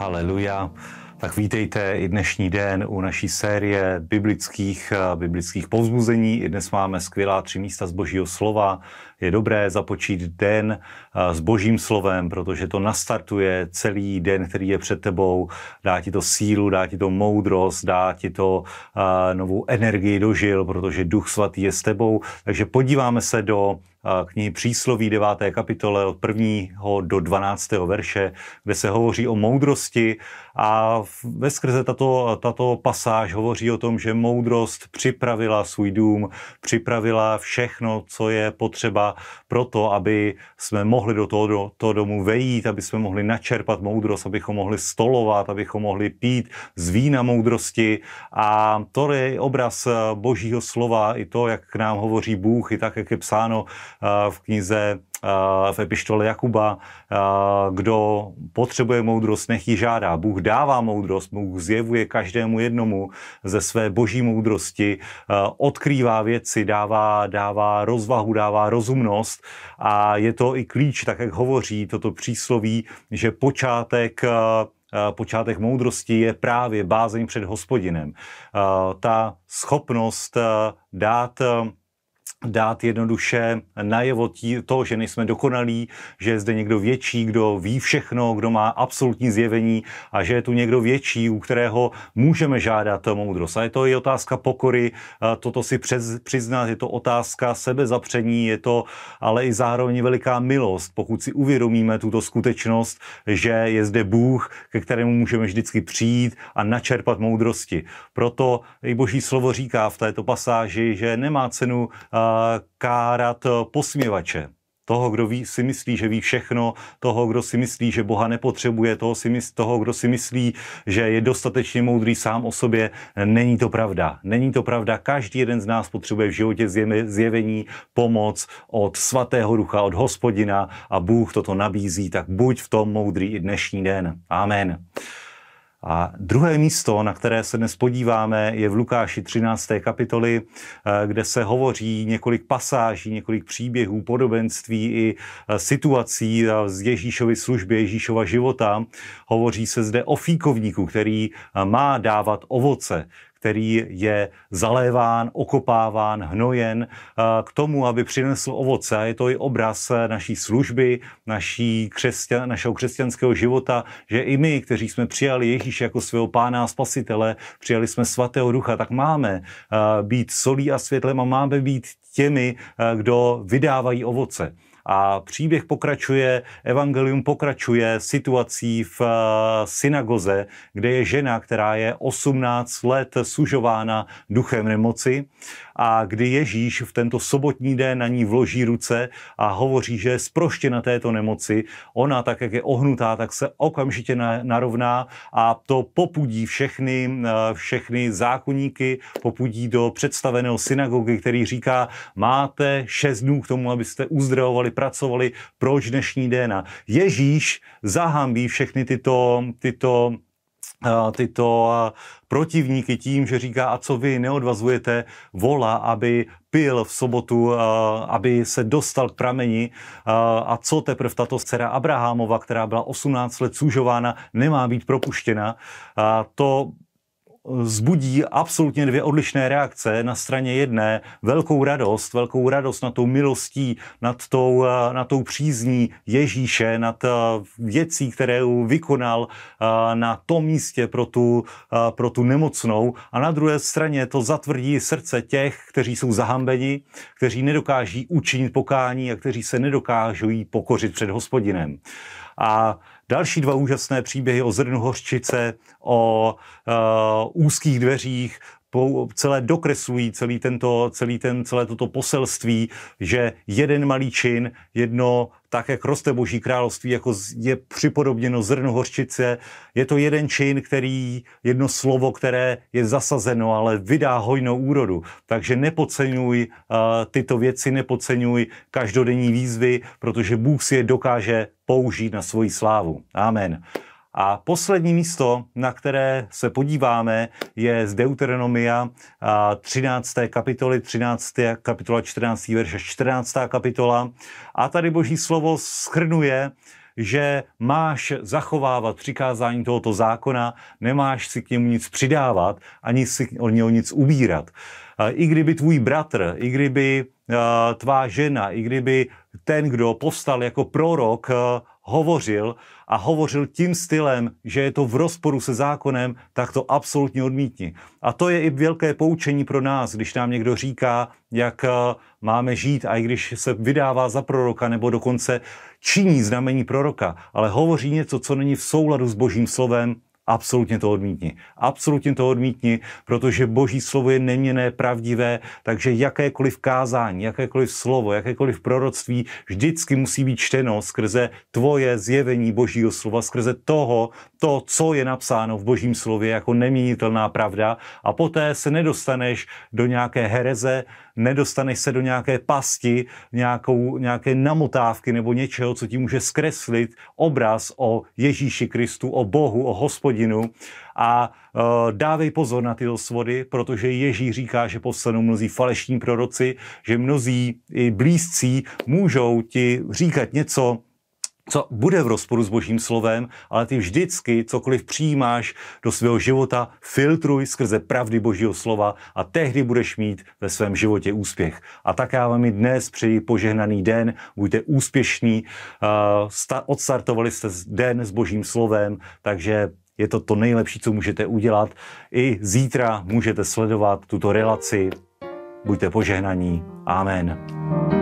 Haleluja. Tak vítejte i dnešní den u naší série biblických, biblických povzbuzení. I dnes máme skvělá tři místa z božího slova. Je dobré započít den s božím slovem, protože to nastartuje celý den, který je před tebou. Dá ti to sílu, dá ti to moudrost, dá ti to novou energii do žil, protože duch svatý je s tebou. Takže podíváme se do knihy Přísloví 9. kapitole od 1. do 12. verše, kde se hovoří o moudrosti a ve skrze tato, tato pasáž hovoří o tom, že moudrost připravila svůj dům, připravila všechno, co je potřeba pro to, aby jsme mohli do toho, do toho domu vejít, aby jsme mohli načerpat moudrost, abychom mohli stolovat, abychom mohli pít z vína moudrosti a to je obraz božího slova, i to, jak k nám hovoří Bůh, i tak, jak je psáno v knize v epištole Jakuba, kdo potřebuje moudrost, nech ji žádá. Bůh dává moudrost, Bůh zjevuje každému jednomu ze své boží moudrosti, odkrývá věci, dává, dává rozvahu, dává rozumnost a je to i klíč, tak jak hovoří toto přísloví, že počátek počátek moudrosti je právě bázeň před hospodinem. Ta schopnost dát dát jednoduše najevo to, že nejsme dokonalí, že je zde někdo větší, kdo ví všechno, kdo má absolutní zjevení a že je tu někdo větší, u kterého můžeme žádat moudrost. A je to i otázka pokory, toto si přez, přiznat, je to otázka sebezapření, je to ale i zároveň veliká milost, pokud si uvědomíme tuto skutečnost, že je zde Bůh, ke kterému můžeme vždycky přijít a načerpat moudrosti. Proto i Boží slovo říká v této pasáži, že nemá cenu kárat posměvače. Toho, kdo ví, si myslí, že ví všechno, toho, kdo si myslí, že Boha nepotřebuje, toho, si myslí, toho, kdo si myslí, že je dostatečně moudrý sám o sobě. Není to pravda. Není to pravda. Každý jeden z nás potřebuje v životě zjevení, pomoc od svatého ducha, od hospodina a Bůh toto nabízí, tak buď v tom moudrý i dnešní den. Amen. A druhé místo, na které se dnes podíváme, je v Lukáši 13. kapitoli, eh, kde se hovoří několik pasáží, několik příběhů, podobenství i eh, situací z Ježíšovy služby, Ježíšova života. Hovoří se zde o fíkovníku, který eh, má dávat ovoce který je zaléván, okopáván, hnojen eh, k tomu, aby přinesl ovoce. A je to i obraz eh, naší služby, naší křesťan, našeho křesťanského života, že i my, kteří jsme přijali Ježíše jako svého pána a spasitele, přijali jsme svatého ducha, tak máme eh, být solí a světlem a máme být těmi, kdo vydávají ovoce. A příběh pokračuje, evangelium pokračuje situací v eh, synagoze, kde je žena, která je 18 let sužována duchem nemoci a kdy Ježíš v tento sobotní den na ní vloží ruce a hovoří, že je zproštěna této nemoci. Ona, tak jak je ohnutá, tak se okamžitě narovná a to popudí všechny, eh, všechny zákonníky, popudí do představeného synagogy, který říká, máte šest dnů k tomu, abyste uzdravovali, pracovali, proč dnešní den? Ježíš zahambí všechny tyto, tyto tyto protivníky tím, že říká, a co vy neodvazujete vola, aby pil v sobotu, aby se dostal k prameni a co teprve tato dcera Abrahamova, která byla 18 let sužována, nemá být propuštěna. To zbudí absolutně dvě odlišné reakce. Na straně jedné velkou radost, velkou radost nad tou milostí, nad tou, eh, nad tou přízní Ježíše, nad eh, věcí, které vykonal eh, na tom místě pro tu, pro tu nemocnou. A na druhé straně to zatvrdí srdce těch, kteří jsou zahambeni, kteří nedokáží učinit pokání a kteří se nedokážou pokořit před hospodinem. A další dva úžasné příběhy o zrnu hořčice, o uh, úzkých dveřích, celé dokreslují celý tento, celý ten, celé toto poselství, že jeden malý čin, jedno tak, jak roste Boží království, jako je připodobněno zrno hořčice, je to jeden čin, který, jedno slovo, které je zasazeno, ale vydá hojnou úrodu. Takže nepodceňuj uh, tyto věci, nepodceňuj každodenní výzvy, protože Bůh si je dokáže použít na svoji slávu. Amen. A poslední místo, na které se podíváme, je z Deuteronomia 13. kapitoly, 13. kapitola 14. verše, 14. kapitola. A tady boží slovo schrnuje, že máš zachovávat přikázání tohoto zákona, nemáš si k němu nic přidávat, ani si o něho nic ubírat. I kdyby tvůj bratr, i kdyby tvá žena, i kdyby ten, kdo povstal jako prorok, hovořil a hovořil tím stylem, že je to v rozporu se zákonem, tak to absolutně odmítni. A to je i velké poučení pro nás, když nám někdo říká, jak máme žít, a i když se vydává za proroka nebo dokonce činí znamení proroka, ale hovoří něco, co není v souladu s božím slovem, absolutně to odmítni. Absolutně to odmítni, protože boží slovo je neměné, pravdivé, takže jakékoliv kázání, jakékoliv slovo, jakékoliv proroctví vždycky musí být čteno skrze tvoje zjevení božího slova, skrze toho, to, co je napsáno v božím slově jako neměnitelná pravda a poté se nedostaneš do nějaké hereze, nedostaneš se do nějaké pasti, nějakou, nějaké namotávky nebo něčeho, co ti může zkreslit obraz o Ježíši Kristu, o Bohu, o hospodinu a uh, dávej pozor na tyto svody, protože Ježíš říká, že postanou mnozí falešní proroci, že mnozí i blízcí můžou ti říkat něco, co bude v rozporu s božím slovem, ale ty vždycky cokoliv přijímáš do svého života, filtruj skrze pravdy božího slova a tehdy budeš mít ve svém životě úspěch. A tak já vám i dnes přeji požehnaný den, buďte úspěšní, odstartovali jste den s božím slovem, takže je to to nejlepší, co můžete udělat. I zítra můžete sledovat tuto relaci. Buďte požehnaní. Amen.